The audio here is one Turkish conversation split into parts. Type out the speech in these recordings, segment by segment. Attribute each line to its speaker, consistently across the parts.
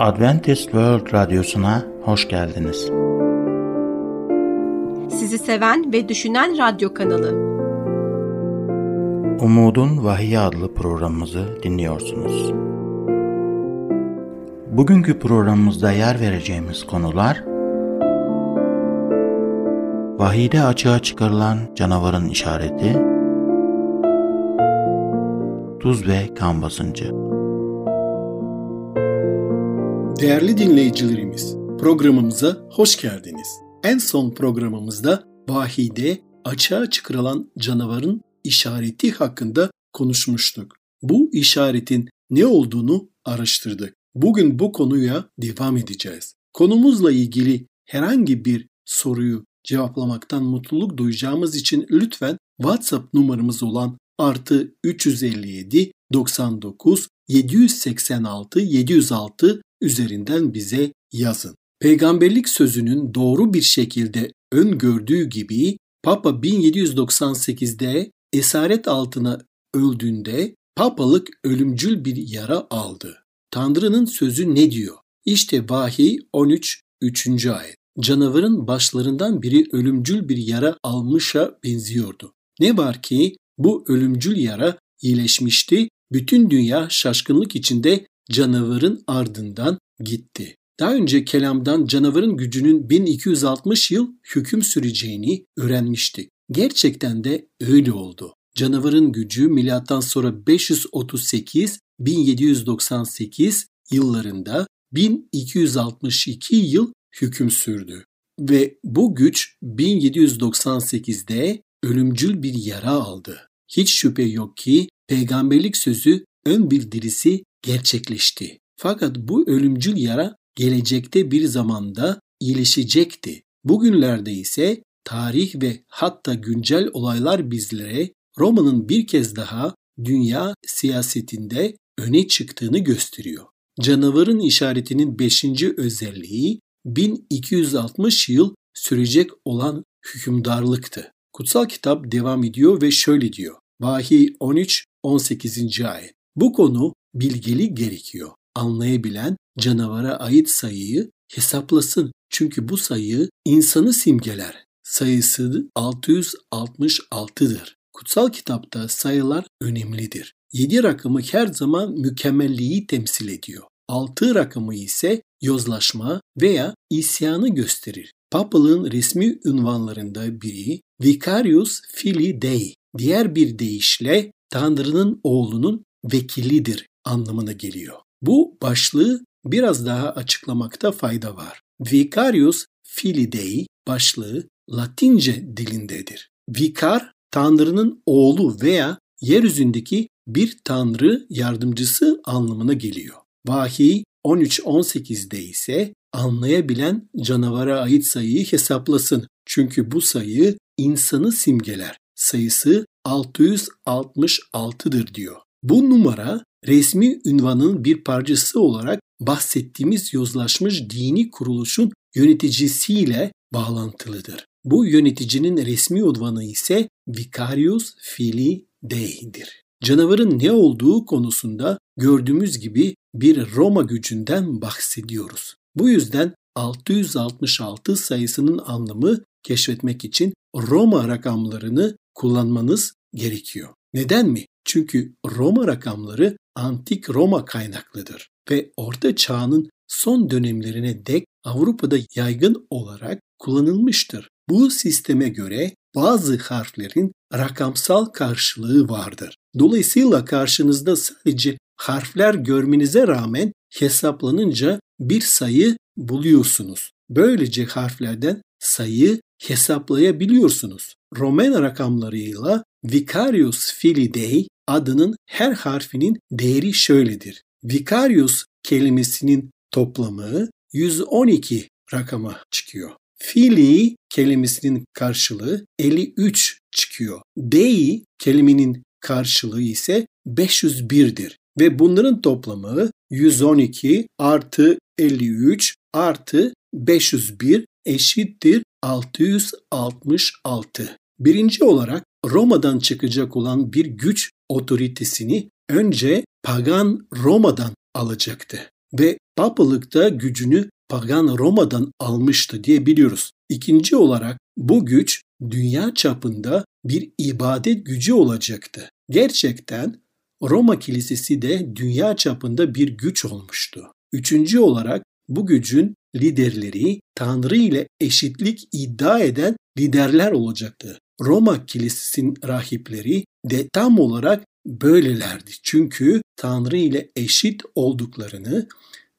Speaker 1: Adventist World Radyosu'na hoş geldiniz.
Speaker 2: Sizi seven ve düşünen radyo kanalı.
Speaker 1: Umudun Vahiy adlı programımızı dinliyorsunuz. Bugünkü programımızda yer vereceğimiz konular Vahide açığa çıkarılan canavarın işareti Tuz ve kan basıncı
Speaker 3: Değerli dinleyicilerimiz, programımıza hoş geldiniz. En son programımızda Vahide açığa çıkarılan canavarın işareti hakkında konuşmuştuk. Bu işaretin ne olduğunu araştırdık. Bugün bu konuya devam edeceğiz. Konumuzla ilgili herhangi bir soruyu cevaplamaktan mutluluk duyacağımız için lütfen WhatsApp numaramız olan artı 357 99 786 706 üzerinden bize yazın. Peygamberlik sözünün doğru bir şekilde öngördüğü gibi Papa 1798'de esaret altına öldüğünde papalık ölümcül bir yara aldı. Tanrı'nın sözü ne diyor? İşte Vahiy 13 3. ayet. Canavarın başlarından biri ölümcül bir yara almışa benziyordu. Ne var ki bu ölümcül yara iyileşmişti, bütün dünya şaşkınlık içinde canavarın ardından gitti. Daha önce kelamdan canavarın gücünün 1260 yıl hüküm süreceğini öğrenmiştik. Gerçekten de öyle oldu. Canavarın gücü milattan sonra 538 1798 yıllarında 1262 yıl hüküm sürdü ve bu güç 1798'de ölümcül bir yara aldı. Hiç şüphe yok ki peygamberlik sözü ön bildirisi gerçekleşti. Fakat bu ölümcül yara gelecekte bir zamanda iyileşecekti. Bugünlerde ise tarih ve hatta güncel olaylar bizlere Roma'nın bir kez daha dünya siyasetinde öne çıktığını gösteriyor. Canavarın işaretinin beşinci özelliği 1260 yıl sürecek olan hükümdarlıktı. Kutsal kitap devam ediyor ve şöyle diyor. Vahiy 13 18. ayet. Bu konu bilgeli gerekiyor. Anlayabilen canavara ait sayıyı hesaplasın. Çünkü bu sayı insanı simgeler. Sayısı 666'dır. Kutsal kitapta sayılar önemlidir. 7 rakamı her zaman mükemmelliği temsil ediyor. 6 rakamı ise yozlaşma veya isyanı gösterir. Papalığın resmi ünvanlarında biri Vicarius Filii Dei, diğer bir deyişle Tanrı'nın oğlunun vekilidir anlamına geliyor. Bu başlığı biraz daha açıklamakta fayda var. Vicarius Filii Dei başlığı Latince dilindedir. Vicar, Tanrı'nın oğlu veya yeryüzündeki bir Tanrı yardımcısı anlamına geliyor. Vahiy 13-18'de ise anlayabilen canavara ait sayıyı hesaplasın. Çünkü bu sayı insanı simgeler. Sayısı 666'dır diyor. Bu numara resmi ünvanın bir parçası olarak bahsettiğimiz yozlaşmış dini kuruluşun yöneticisiyle bağlantılıdır. Bu yöneticinin resmi ünvanı ise Vicarius Filii Dei'dir. Canavarın ne olduğu konusunda gördüğümüz gibi bir Roma gücünden bahsediyoruz. Bu yüzden 666 sayısının anlamı keşfetmek için Roma rakamlarını kullanmanız gerekiyor. Neden mi? Çünkü Roma rakamları antik Roma kaynaklıdır ve Orta Çağ'ın son dönemlerine dek Avrupa'da yaygın olarak kullanılmıştır. Bu sisteme göre bazı harflerin rakamsal karşılığı vardır. Dolayısıyla karşınızda sadece harfler görmenize rağmen hesaplanınca bir sayı buluyorsunuz. Böylece harflerden sayı hesaplayabiliyorsunuz. Roman rakamlarıyla Vicarius Filii Dei adının her harfinin değeri şöyledir. Vicarius kelimesinin toplamı 112 rakama çıkıyor. Filii kelimesinin karşılığı 53 çıkıyor. Dei kelimenin karşılığı ise 501'dir. Ve bunların toplamı 112 artı 53 artı 501 eşittir 666. Birinci olarak Roma'dan çıkacak olan bir güç otoritesini önce pagan Roma'dan alacaktı. ve papalıkta gücünü pagan Roma'dan almıştı diye biliyoruz. İkinci olarak bu güç dünya çapında bir ibadet gücü olacaktı. Gerçekten Roma Kilisesi de dünya çapında bir güç olmuştu. Üçüncü olarak bu gücün liderleri Tanrı ile eşitlik iddia eden liderler olacaktı. Roma Kilisesi'nin rahipleri de tam olarak böylelerdi. Çünkü Tanrı ile eşit olduklarını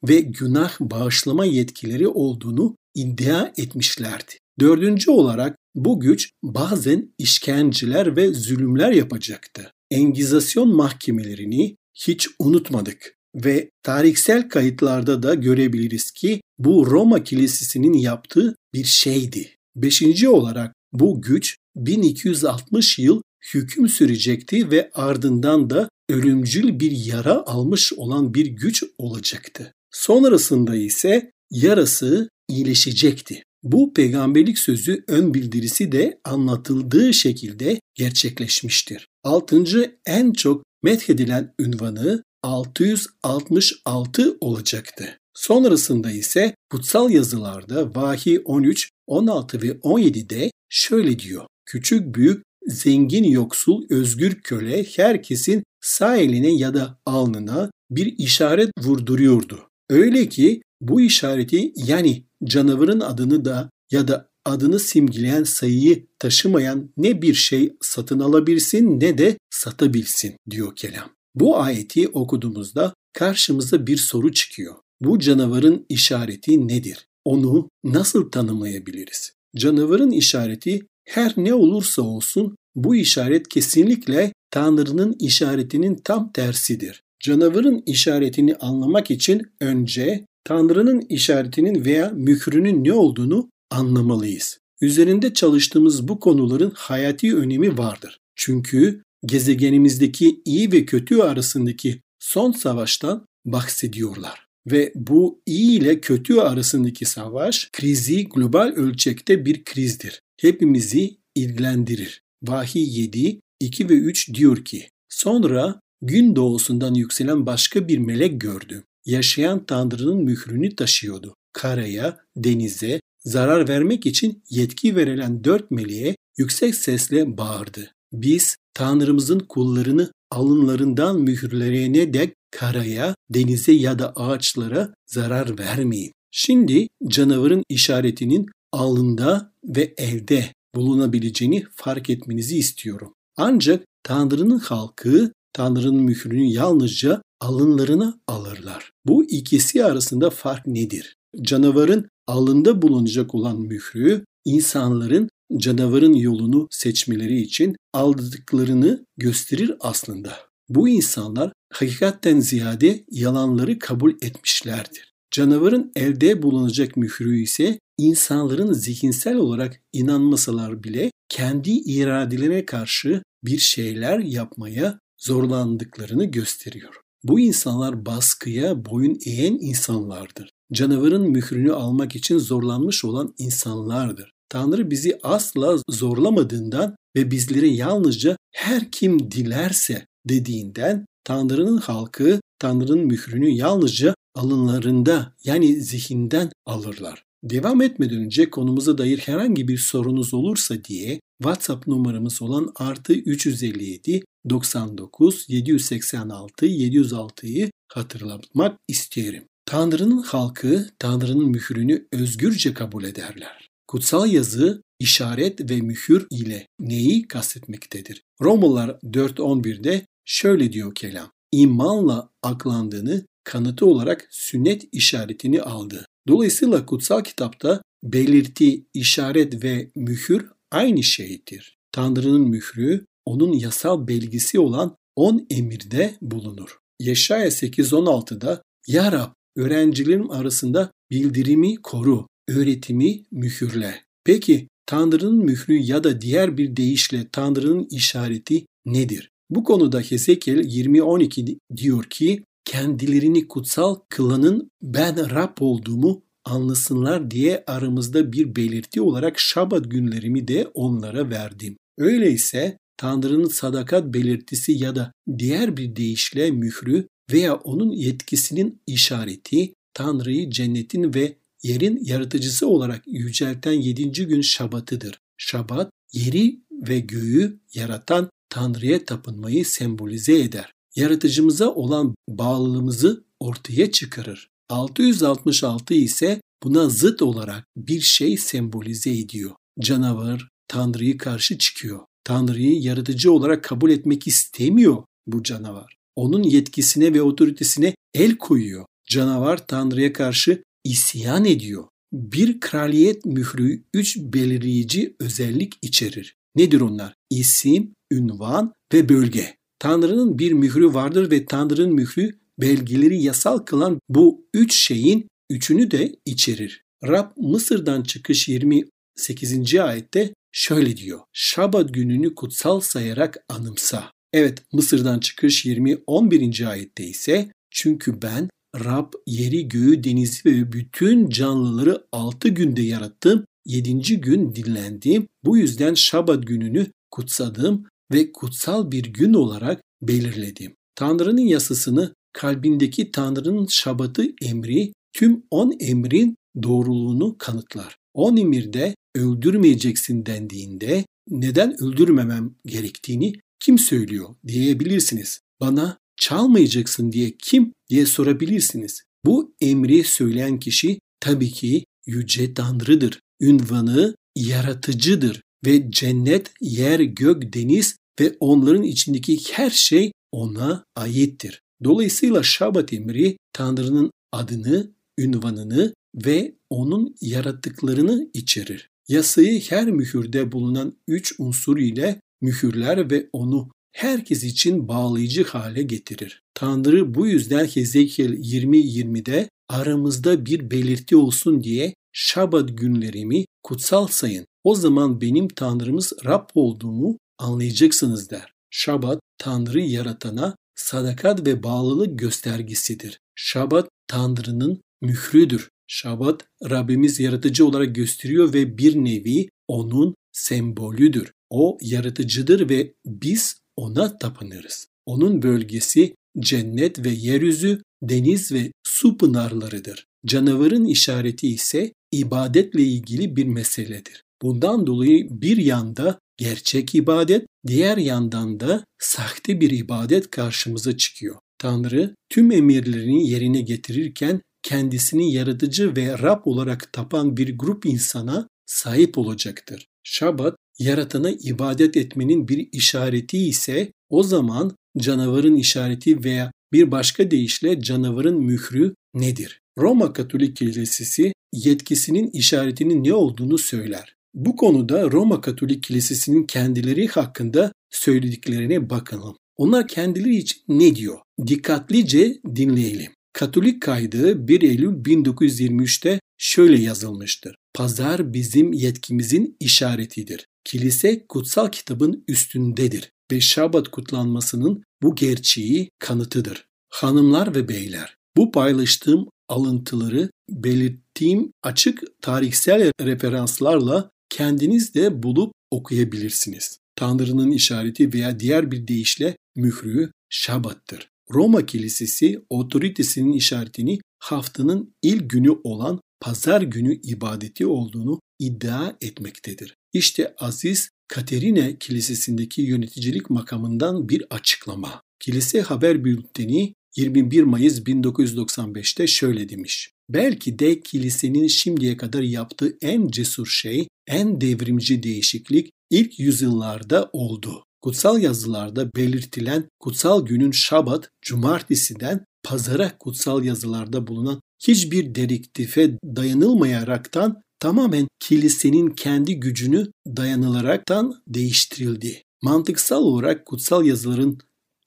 Speaker 3: ve günah bağışlama yetkileri olduğunu iddia etmişlerdi. Dördüncü olarak bu güç bazen işkenceler ve zulümler yapacaktı. Engizasyon mahkemelerini hiç unutmadık ve tarihsel kayıtlarda da görebiliriz ki bu Roma Kilisesi'nin yaptığı bir şeydi. Beşinci olarak bu güç 1260 yıl hüküm sürecekti ve ardından da ölümcül bir yara almış olan bir güç olacaktı. Sonrasında ise yarası iyileşecekti. Bu peygamberlik sözü ön bildirisi de anlatıldığı şekilde gerçekleşmiştir. Altıncı en çok methedilen ünvanı 666 olacaktı. Sonrasında ise kutsal yazılarda Vahiy 13, 16 ve 17'de şöyle diyor. Küçük büyük, zengin yoksul, özgür köle herkesin sağ eline ya da alnına bir işaret vurduruyordu. Öyle ki bu işareti yani canavarın adını da ya da adını simgeleyen sayıyı taşımayan ne bir şey satın alabilsin ne de satabilsin diyor kelam. Bu ayeti okuduğumuzda karşımıza bir soru çıkıyor. Bu canavarın işareti nedir? Onu nasıl tanımlayabiliriz? Canavarın işareti her ne olursa olsun bu işaret kesinlikle Tanrı'nın işaretinin tam tersidir. Canavarın işaretini anlamak için önce Tanrı'nın işaretinin veya mührünün ne olduğunu anlamalıyız. Üzerinde çalıştığımız bu konuların hayati önemi vardır. Çünkü gezegenimizdeki iyi ve kötü arasındaki son savaştan bahsediyorlar. Ve bu iyi ile kötü arasındaki savaş krizi global ölçekte bir krizdir. Hepimizi ilgilendirir. Vahiy 7, 2 ve 3 diyor ki, Sonra gün doğusundan yükselen başka bir melek gördüm. Yaşayan Tanrı'nın mührünü taşıyordu. Karaya, denize, zarar vermek için yetki verilen dört meleğe yüksek sesle bağırdı. Biz Tanrımızın kullarını alınlarından mühürlerine dek karaya, denize ya da ağaçlara zarar vermeyin. Şimdi canavarın işaretinin alında ve elde bulunabileceğini fark etmenizi istiyorum. Ancak Tanrı'nın halkı Tanrı'nın mührünü yalnızca alınlarına alırlar. Bu ikisi arasında fark nedir? Canavarın alında bulunacak olan mührü insanların canavarın yolunu seçmeleri için aldıklarını gösterir aslında. Bu insanlar hakikatten ziyade yalanları kabul etmişlerdir. Canavarın elde bulunacak mührü ise insanların zihinsel olarak inanmasalar bile kendi iradelerine karşı bir şeyler yapmaya zorlandıklarını gösteriyor. Bu insanlar baskıya boyun eğen insanlardır. Canavarın mührünü almak için zorlanmış olan insanlardır. Tanrı bizi asla zorlamadığından ve bizleri yalnızca her kim dilerse dediğinden Tanrı'nın halkı Tanrı'nın mührünü yalnızca alınlarında yani zihinden alırlar. Devam etmeden önce konumuza dair herhangi bir sorunuz olursa diye WhatsApp numaramız olan artı 357 99 786 706'yı hatırlatmak isterim. Tanrı'nın halkı Tanrı'nın mührünü özgürce kabul ederler. Kutsal yazı işaret ve mühür ile neyi kastetmektedir? Romalılar 4.11'de şöyle diyor kelam. İmanla aklandığını kanıtı olarak sünnet işaretini aldı. Dolayısıyla kutsal kitapta belirti, işaret ve mühür aynı şeydir. Tanrı'nın mührü onun yasal belgisi olan 10 emirde bulunur. Yaşaya 8.16'da Ya Rab öğrencilerim arasında bildirimi koru, öğretimi mühürle. Peki Tanrı'nın mührü ya da diğer bir deyişle Tanrı'nın işareti nedir? Bu konuda Hesekiel 20.12 diyor ki kendilerini kutsal kılanın ben Rab olduğumu anlasınlar diye aramızda bir belirti olarak şabat günlerimi de onlara verdim. Öyleyse Tanrı'nın sadakat belirtisi ya da diğer bir deyişle mührü veya onun yetkisinin işareti Tanrı'yı cennetin ve yerin yaratıcısı olarak yücelten yedinci gün şabatıdır. Şabat, yeri ve göğü yaratan Tanrı'ya tapınmayı sembolize eder. Yaratıcımıza olan bağlılığımızı ortaya çıkarır. 666 ise buna zıt olarak bir şey sembolize ediyor. Canavar Tanrı'yı karşı çıkıyor. Tanrı'yı yaratıcı olarak kabul etmek istemiyor bu canavar. Onun yetkisine ve otoritesine el koyuyor. Canavar Tanrı'ya karşı isyan ediyor. Bir kraliyet mührü üç belirleyici özellik içerir. Nedir onlar? İsim, ünvan ve bölge. Tanrı'nın bir mührü vardır ve Tanrı'nın mührü belgeleri yasal kılan bu üç şeyin üçünü de içerir. Rab Mısır'dan çıkış 28. ayette şöyle diyor. Şabat gününü kutsal sayarak anımsa. Evet Mısır'dan çıkış 20 11. ayette ise çünkü ben Rab yeri göğü denizi ve bütün canlıları altı günde yarattım. Yedinci gün dinlendim. Bu yüzden Şabat gününü kutsadım ve kutsal bir gün olarak belirledim. Tanrı'nın yasasını kalbindeki Tanrı'nın şabatı emri tüm on emrin doğruluğunu kanıtlar. On emirde öldürmeyeceksin dendiğinde neden öldürmemem gerektiğini kim söylüyor diyebilirsiniz. Bana çalmayacaksın diye kim diye sorabilirsiniz. Bu emri söyleyen kişi tabii ki Yüce Tanrı'dır. Ünvanı yaratıcıdır ve cennet, yer, gök, deniz ve onların içindeki her şey ona aittir. Dolayısıyla Şabat emri Tanrı'nın adını, ünvanını ve onun yarattıklarını içerir. Yasayı her mühürde bulunan üç unsur ile mühürler ve onu herkes için bağlayıcı hale getirir. Tanrı bu yüzden Hezekiel 20-20'de aramızda bir belirti olsun diye Şabat günlerimi kutsal sayın. O zaman benim Tanrımız Rab olduğumu anlayacaksınız der. Şabat Tanrı yaratana sadakat ve bağlılık göstergesidir. Şabat Tanrı'nın mührüdür. Şabat Rabbimiz yaratıcı olarak gösteriyor ve bir nevi onun sembolüdür. O yaratıcıdır ve biz ona tapınırız. Onun bölgesi cennet ve yeryüzü, deniz ve su pınarlarıdır. Canavarın işareti ise ibadetle ilgili bir meseledir. Bundan dolayı bir yanda gerçek ibadet, diğer yandan da sahte bir ibadet karşımıza çıkıyor. Tanrı tüm emirlerini yerine getirirken kendisini yaratıcı ve Rab olarak tapan bir grup insana sahip olacaktır. Şabat yaratana ibadet etmenin bir işareti ise o zaman canavarın işareti veya bir başka deyişle canavarın mührü nedir? Roma Katolik Kilisesi yetkisinin işaretinin ne olduğunu söyler. Bu konuda Roma Katolik Kilisesi'nin kendileri hakkında söylediklerine bakalım. Onlar kendileri için ne diyor? Dikkatlice dinleyelim. Katolik kaydı 1 Eylül 1923'te şöyle yazılmıştır. Pazar bizim yetkimizin işaretidir. Kilise kutsal kitabın üstündedir ve Şabat kutlanmasının bu gerçeği kanıtıdır. Hanımlar ve beyler, bu paylaştığım alıntıları belirttiğim açık tarihsel referanslarla kendiniz de bulup okuyabilirsiniz. Tanrı'nın işareti veya diğer bir deyişle mührü Şabat'tır. Roma Kilisesi otoritesinin işaretini haftanın ilk günü olan pazar günü ibadeti olduğunu iddia etmektedir. İşte Aziz Katerine Kilisesi'ndeki yöneticilik makamından bir açıklama. Kilise haber bülteni 21 Mayıs 1995'te şöyle demiş. Belki de kilisenin şimdiye kadar yaptığı en cesur şey, en devrimci değişiklik ilk yüzyıllarda oldu. Kutsal yazılarda belirtilen kutsal günün Şabat, cumartesiden pazara kutsal yazılarda bulunan hiçbir direktife dayanılmayaraktan tamamen kilisenin kendi gücünü dayanılaraktan değiştirildi. Mantıksal olarak kutsal yazıların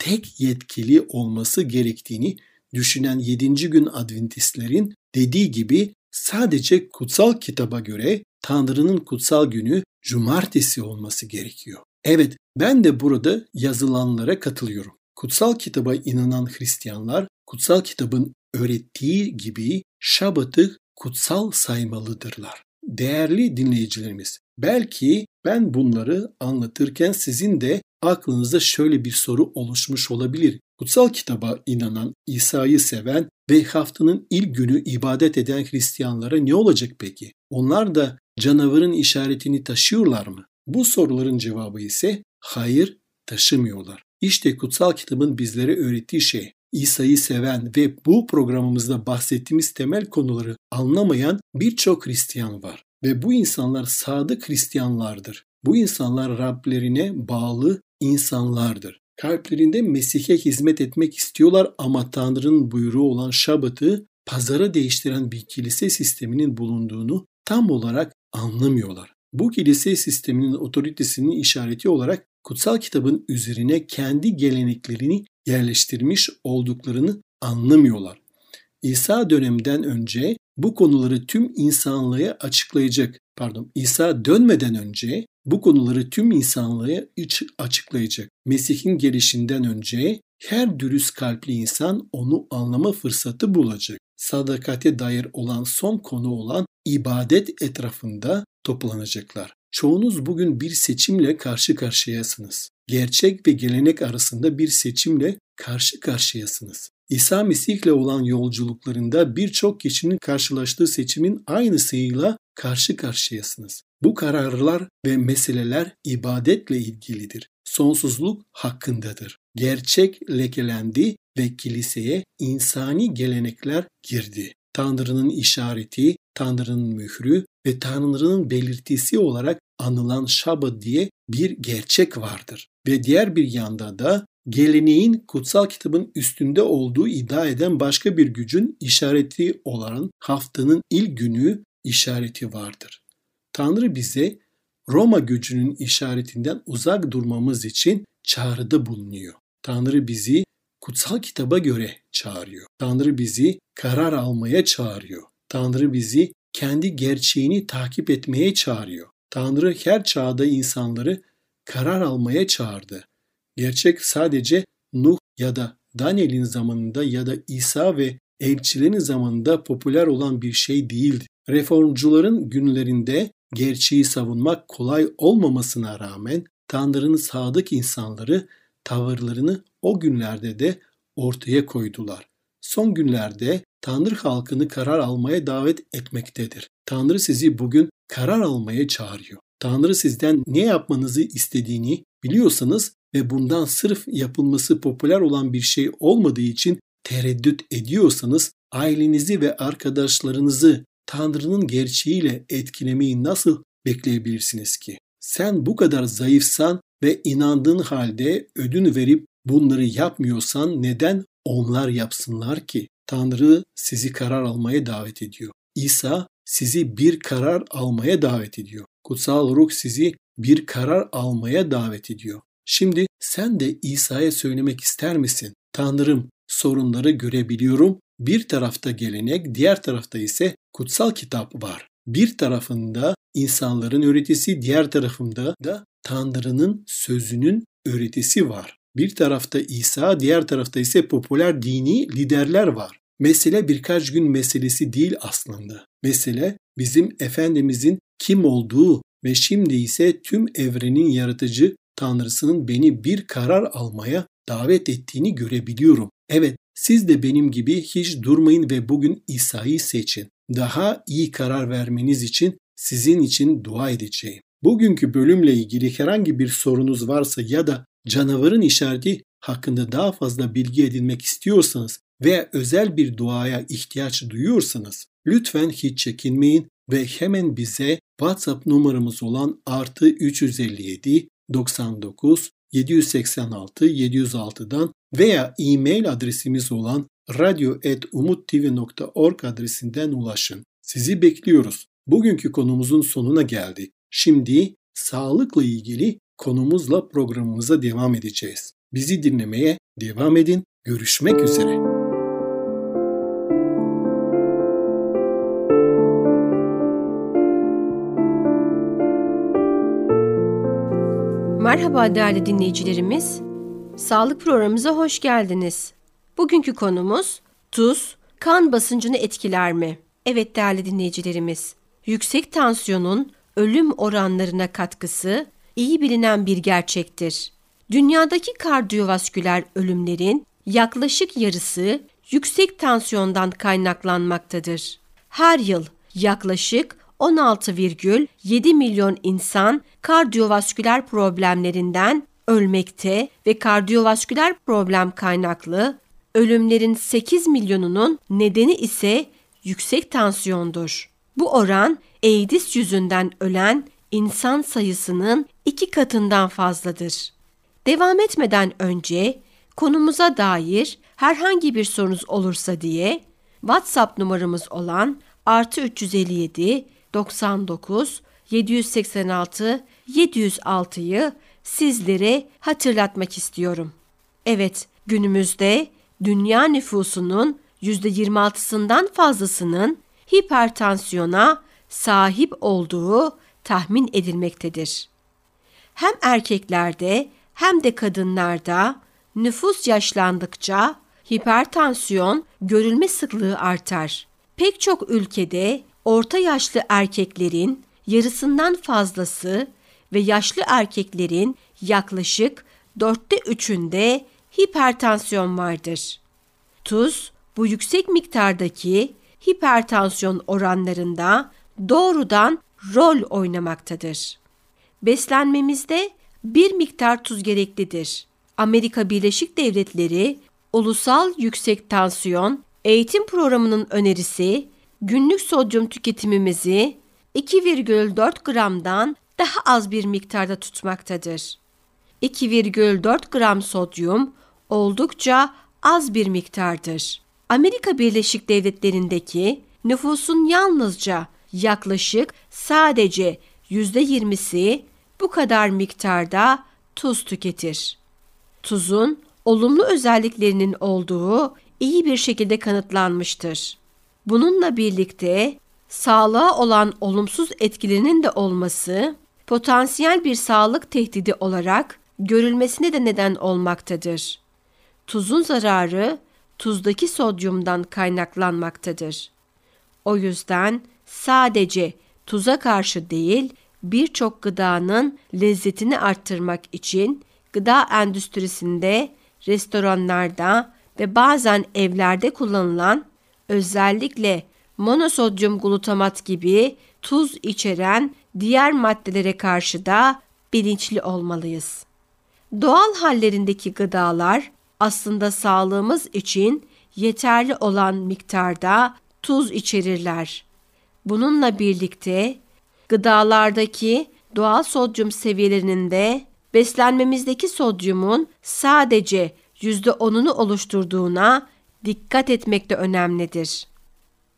Speaker 3: tek yetkili olması gerektiğini düşünen 7. gün Adventistlerin dediği gibi sadece kutsal kitaba göre Tanrı'nın kutsal günü cumartesi olması gerekiyor. Evet, ben de burada yazılanlara katılıyorum. Kutsal kitaba inanan Hristiyanlar kutsal kitabın öğrettiği gibi Şabat'ı kutsal saymalıdırlar. Değerli dinleyicilerimiz, belki ben bunları anlatırken sizin de aklınızda şöyle bir soru oluşmuş olabilir. Kutsal kitaba inanan, İsa'yı seven ve haftanın ilk günü ibadet eden Hristiyanlara ne olacak peki? Onlar da canavarın işaretini taşıyorlar mı? Bu soruların cevabı ise hayır taşımıyorlar. İşte kutsal kitabın bizlere öğrettiği şey İsa'yı seven ve bu programımızda bahsettiğimiz temel konuları anlamayan birçok Hristiyan var. Ve bu insanlar sadık Hristiyanlardır. Bu insanlar Rablerine bağlı insanlardır. Kalplerinde Mesih'e hizmet etmek istiyorlar ama Tanrı'nın buyruğu olan Şabat'ı pazara değiştiren bir kilise sisteminin bulunduğunu tam olarak anlamıyorlar. Bu kilise sisteminin otoritesinin işareti olarak kutsal kitabın üzerine kendi geleneklerini yerleştirmiş olduklarını anlamıyorlar. İsa dönemden önce bu konuları tüm insanlığa açıklayacak, pardon İsa dönmeden önce bu konuları tüm insanlığa açıklayacak. Mesih'in gelişinden önce her dürüst kalpli insan onu anlama fırsatı bulacak. Sadakate dair olan son konu olan ibadet etrafında toplanacaklar. Çoğunuz bugün bir seçimle karşı karşıyasınız. Gerçek ve gelenek arasında bir seçimle karşı karşıyasınız. İsa Mesih'le olan yolculuklarında birçok kişinin karşılaştığı seçimin aynısıyla karşı karşıyasınız. Bu kararlar ve meseleler ibadetle ilgilidir. Sonsuzluk hakkındadır. Gerçek lekelendi ve kiliseye insani gelenekler girdi. Tanrı'nın işareti, Tanrı'nın mührü ve Tanrı'nın belirtisi olarak anılan Şabat diye bir gerçek vardır. Ve diğer bir yanda da geleneğin kutsal kitabın üstünde olduğu iddia eden başka bir gücün işareti olan haftanın ilk günü işareti vardır. Tanrı bize Roma gücünün işaretinden uzak durmamız için çağrıda bulunuyor. Tanrı bizi kutsal kitaba göre çağırıyor. Tanrı bizi karar almaya çağırıyor. Tanrı bizi kendi gerçeğini takip etmeye çağırıyor. Tanrı her çağda insanları karar almaya çağırdı. Gerçek sadece Nuh ya da Daniel'in zamanında ya da İsa ve elçilerin zamanında popüler olan bir şey değildi. Reformcuların günlerinde gerçeği savunmak kolay olmamasına rağmen Tanrı'nın sadık insanları tavırlarını o günlerde de ortaya koydular. Son günlerde Tanrı halkını karar almaya davet etmektedir. Tanrı sizi bugün karar almaya çağırıyor. Tanrı sizden ne yapmanızı istediğini biliyorsanız ve bundan sırf yapılması popüler olan bir şey olmadığı için tereddüt ediyorsanız ailenizi ve arkadaşlarınızı Tanrı'nın gerçeğiyle etkilemeyi nasıl bekleyebilirsiniz ki? Sen bu kadar zayıfsan ve inandığın halde ödün verip bunları yapmıyorsan neden onlar yapsınlar ki? Tanrı sizi karar almaya davet ediyor. İsa sizi bir karar almaya davet ediyor. Kutsal ruh sizi bir karar almaya davet ediyor. Şimdi sen de İsa'ya söylemek ister misin? Tanrım, sorunları görebiliyorum. Bir tarafta gelenek, diğer tarafta ise kutsal kitap var. Bir tarafında insanların öğretisi, diğer tarafında da Tanrı'nın sözünün öğretisi var. Bir tarafta İsa, diğer tarafta ise popüler dini liderler var. Mesele birkaç gün meselesi değil aslında. Mesele bizim Efendimizin kim olduğu ve şimdi ise tüm evrenin yaratıcı Tanrısının beni bir karar almaya davet ettiğini görebiliyorum. Evet, siz de benim gibi hiç durmayın ve bugün İsa'yı seçin. Daha iyi karar vermeniz için sizin için dua edeceğim. Bugünkü bölümle ilgili herhangi bir sorunuz varsa ya da canavarın işareti hakkında daha fazla bilgi edinmek istiyorsanız veya özel bir duaya ihtiyaç duyuyorsanız lütfen hiç çekinmeyin ve hemen bize WhatsApp numaramız olan artı 357 99 786 706'dan veya e-mail adresimiz olan radyo.umuttv.org adresinden ulaşın. Sizi bekliyoruz. Bugünkü konumuzun sonuna geldik. Şimdi sağlıkla ilgili konumuzla programımıza devam edeceğiz. Bizi dinlemeye devam edin. Görüşmek üzere.
Speaker 2: Merhaba değerli dinleyicilerimiz. Sağlık programımıza hoş geldiniz. Bugünkü konumuz tuz kan basıncını etkiler mi? Evet değerli dinleyicilerimiz. Yüksek tansiyonun ölüm oranlarına katkısı iyi bilinen bir gerçektir. Dünyadaki kardiyovasküler ölümlerin yaklaşık yarısı yüksek tansiyondan kaynaklanmaktadır. Her yıl yaklaşık 16,7 milyon insan kardiyovasküler problemlerinden ölmekte ve kardiyovasküler problem kaynaklı ölümlerin 8 milyonunun nedeni ise yüksek tansiyondur. Bu oran AIDS yüzünden ölen insan sayısının iki katından fazladır. Devam etmeden önce konumuza dair herhangi bir sorunuz olursa diye WhatsApp numaramız olan artı 357 99 786 706'yı sizlere hatırlatmak istiyorum. Evet, günümüzde dünya nüfusunun %26'sından fazlasının hipertansiyona sahip olduğu tahmin edilmektedir. Hem erkeklerde hem de kadınlarda nüfus yaşlandıkça hipertansiyon görülme sıklığı artar. Pek çok ülkede orta yaşlı erkeklerin yarısından fazlası ve yaşlı erkeklerin yaklaşık dörtte üçünde hipertansiyon vardır. Tuz, bu yüksek miktardaki hipertansiyon oranlarında doğrudan rol oynamaktadır. Beslenmemizde bir miktar tuz gereklidir. Amerika Birleşik Devletleri Ulusal Yüksek Tansiyon Eğitim Programı'nın önerisi günlük sodyum tüketimimizi 2,4 gramdan daha az bir miktarda tutmaktadır. 2,4 gram sodyum oldukça az bir miktardır. Amerika Birleşik Devletleri'ndeki nüfusun yalnızca yaklaşık sadece %20'si bu kadar miktarda tuz tüketir. Tuzun olumlu özelliklerinin olduğu iyi bir şekilde kanıtlanmıştır. Bununla birlikte sağlığa olan olumsuz etkilerinin de olması potansiyel bir sağlık tehdidi olarak görülmesine de neden olmaktadır. Tuzun zararı tuzdaki sodyumdan kaynaklanmaktadır. O yüzden sadece tuza karşı değil, birçok gıdanın lezzetini arttırmak için gıda endüstrisinde, restoranlarda ve bazen evlerde kullanılan özellikle monosodyum glutamat gibi tuz içeren diğer maddelere karşı da bilinçli olmalıyız. Doğal hallerindeki gıdalar aslında sağlığımız için yeterli olan miktarda tuz içerirler. Bununla birlikte gıdalardaki doğal sodyum seviyelerinin de beslenmemizdeki sodyumun sadece %10'unu oluşturduğuna dikkat etmek de önemlidir.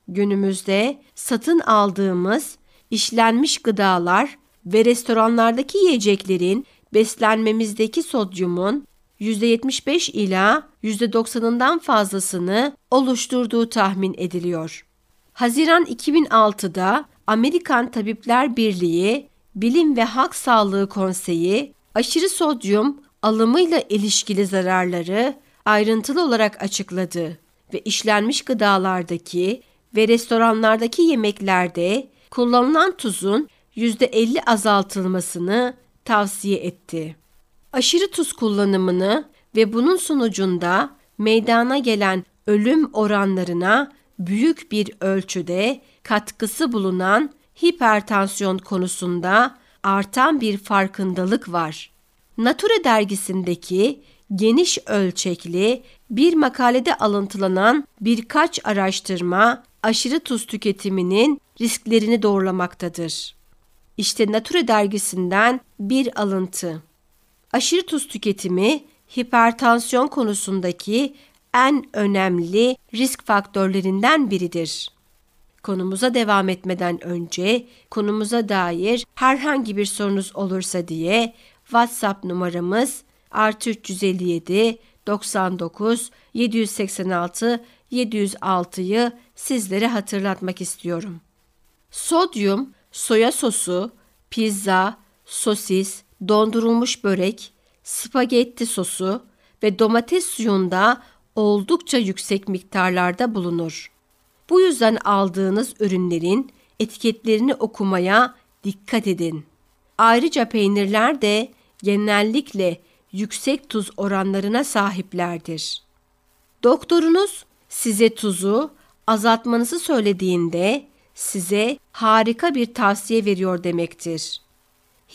Speaker 2: Günümüzde satın aldığımız işlenmiş gıdalar ve restoranlardaki yiyeceklerin beslenmemizdeki sodyumun %75 ila %90'ından fazlasını oluşturduğu tahmin ediliyor. Haziran 2006'da Amerikan Tabipler Birliği Bilim ve Halk Sağlığı Konseyi aşırı sodyum alımıyla ilişkili zararları ayrıntılı olarak açıkladı ve işlenmiş gıdalardaki ve restoranlardaki yemeklerde kullanılan tuzun %50 azaltılmasını tavsiye etti. Aşırı tuz kullanımını ve bunun sonucunda meydana gelen ölüm oranlarına büyük bir ölçüde katkısı bulunan hipertansiyon konusunda artan bir farkındalık var. Nature dergisindeki geniş ölçekli bir makalede alıntılanan birkaç araştırma aşırı tuz tüketiminin risklerini doğrulamaktadır. İşte Nature dergisinden bir alıntı. Aşırı tuz tüketimi hipertansiyon konusundaki en önemli risk faktörlerinden biridir. Konumuza devam etmeden önce konumuza dair herhangi bir sorunuz olursa diye WhatsApp numaramız artı 357 99 786 706'yı sizlere hatırlatmak istiyorum. Sodyum, soya sosu, pizza, sosis, dondurulmuş börek, spagetti sosu ve domates suyunda oldukça yüksek miktarlarda bulunur. Bu yüzden aldığınız ürünlerin etiketlerini okumaya dikkat edin. Ayrıca peynirler de genellikle yüksek tuz oranlarına sahiplerdir. Doktorunuz size tuzu azaltmanızı söylediğinde size harika bir tavsiye veriyor demektir.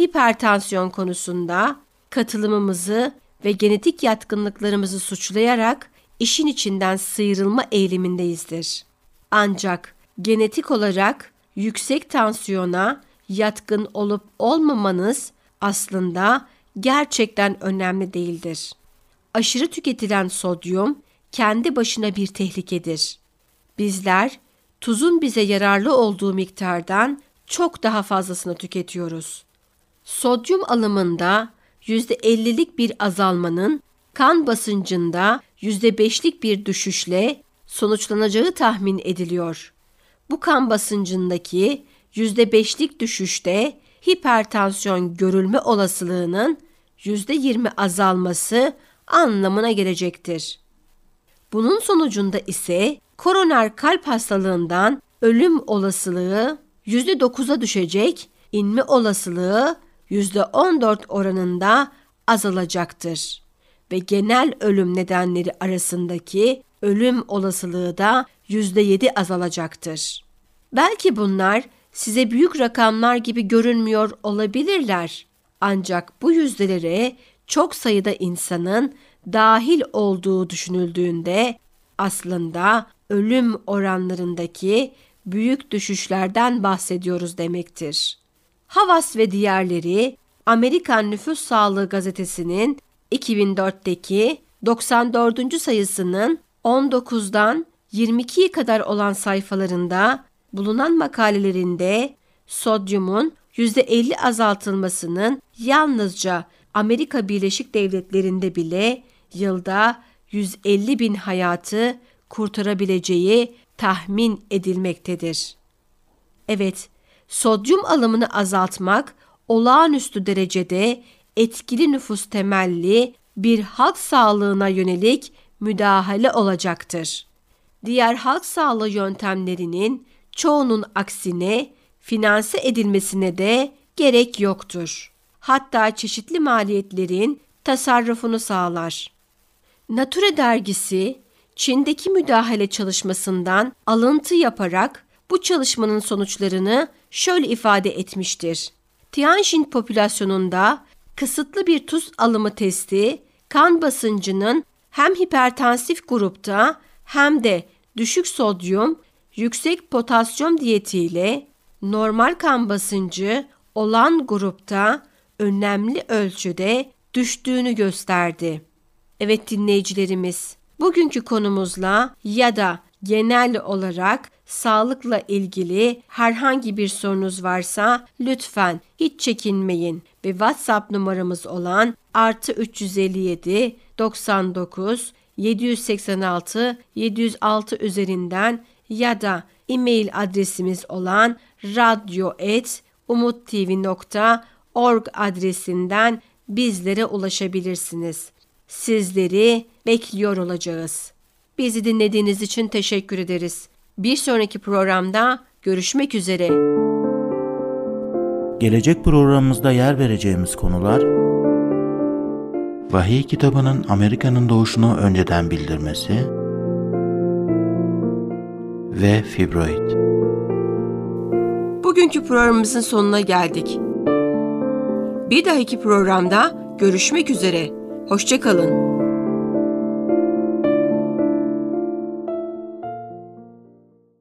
Speaker 2: Hipertansiyon konusunda katılımımızı ve genetik yatkınlıklarımızı suçlayarak işin içinden sıyrılma eğilimindeyizdir. Ancak genetik olarak yüksek tansiyona yatkın olup olmamanız aslında gerçekten önemli değildir. Aşırı tüketilen sodyum kendi başına bir tehlikedir. Bizler tuzun bize yararlı olduğu miktardan çok daha fazlasını tüketiyoruz. Sodyum alımında %50'lik bir azalmanın kan basıncında %5'lik bir düşüşle sonuçlanacağı tahmin ediliyor. Bu kan basıncındaki %5'lik düşüşte hipertansiyon görülme olasılığının %20 azalması anlamına gelecektir. Bunun sonucunda ise koroner kalp hastalığından ölüm olasılığı %9'a düşecek, inme olasılığı %14 oranında azalacaktır ve genel ölüm nedenleri arasındaki ölüm olasılığı da %7 azalacaktır. Belki bunlar size büyük rakamlar gibi görünmüyor olabilirler. Ancak bu yüzdelere çok sayıda insanın dahil olduğu düşünüldüğünde aslında ölüm oranlarındaki büyük düşüşlerden bahsediyoruz demektir. Havas ve diğerleri Amerikan Nüfus Sağlığı Gazetesi'nin 2004'teki 94. sayısının 19'dan 22'ye kadar olan sayfalarında bulunan makalelerinde sodyumun %50 azaltılmasının yalnızca Amerika Birleşik Devletleri'nde bile yılda 150 bin hayatı kurtarabileceği tahmin edilmektedir. Evet, sodyum alımını azaltmak olağanüstü derecede etkili nüfus temelli bir halk sağlığına yönelik müdahale olacaktır. Diğer halk sağlığı yöntemlerinin çoğunun aksine finanse edilmesine de gerek yoktur. Hatta çeşitli maliyetlerin tasarrufunu sağlar. Nature dergisi Çin'deki müdahale çalışmasından alıntı yaparak bu çalışmanın sonuçlarını şöyle ifade etmiştir. Tianjin popülasyonunda kısıtlı bir tuz alımı testi kan basıncının hem hipertansif grupta hem de düşük sodyum, yüksek potasyum diyetiyle normal kan basıncı olan grupta önemli ölçüde düştüğünü gösterdi. Evet dinleyicilerimiz, bugünkü konumuzla ya da genel olarak sağlıkla ilgili herhangi bir sorunuz varsa lütfen hiç çekinmeyin ve WhatsApp numaramız olan artı 357 99 786 706 üzerinden ya da e-mail adresimiz olan radyo.umuttv.org adresinden bizlere ulaşabilirsiniz. Sizleri bekliyor olacağız. Bizi dinlediğiniz için teşekkür ederiz. Bir sonraki programda görüşmek üzere.
Speaker 1: Gelecek programımızda yer vereceğimiz konular Vahiy kitabının Amerika'nın doğuşunu önceden bildirmesi ve fibroid.
Speaker 2: Bugünkü programımızın sonuna geldik. Bir dahaki programda görüşmek üzere. Hoşçakalın.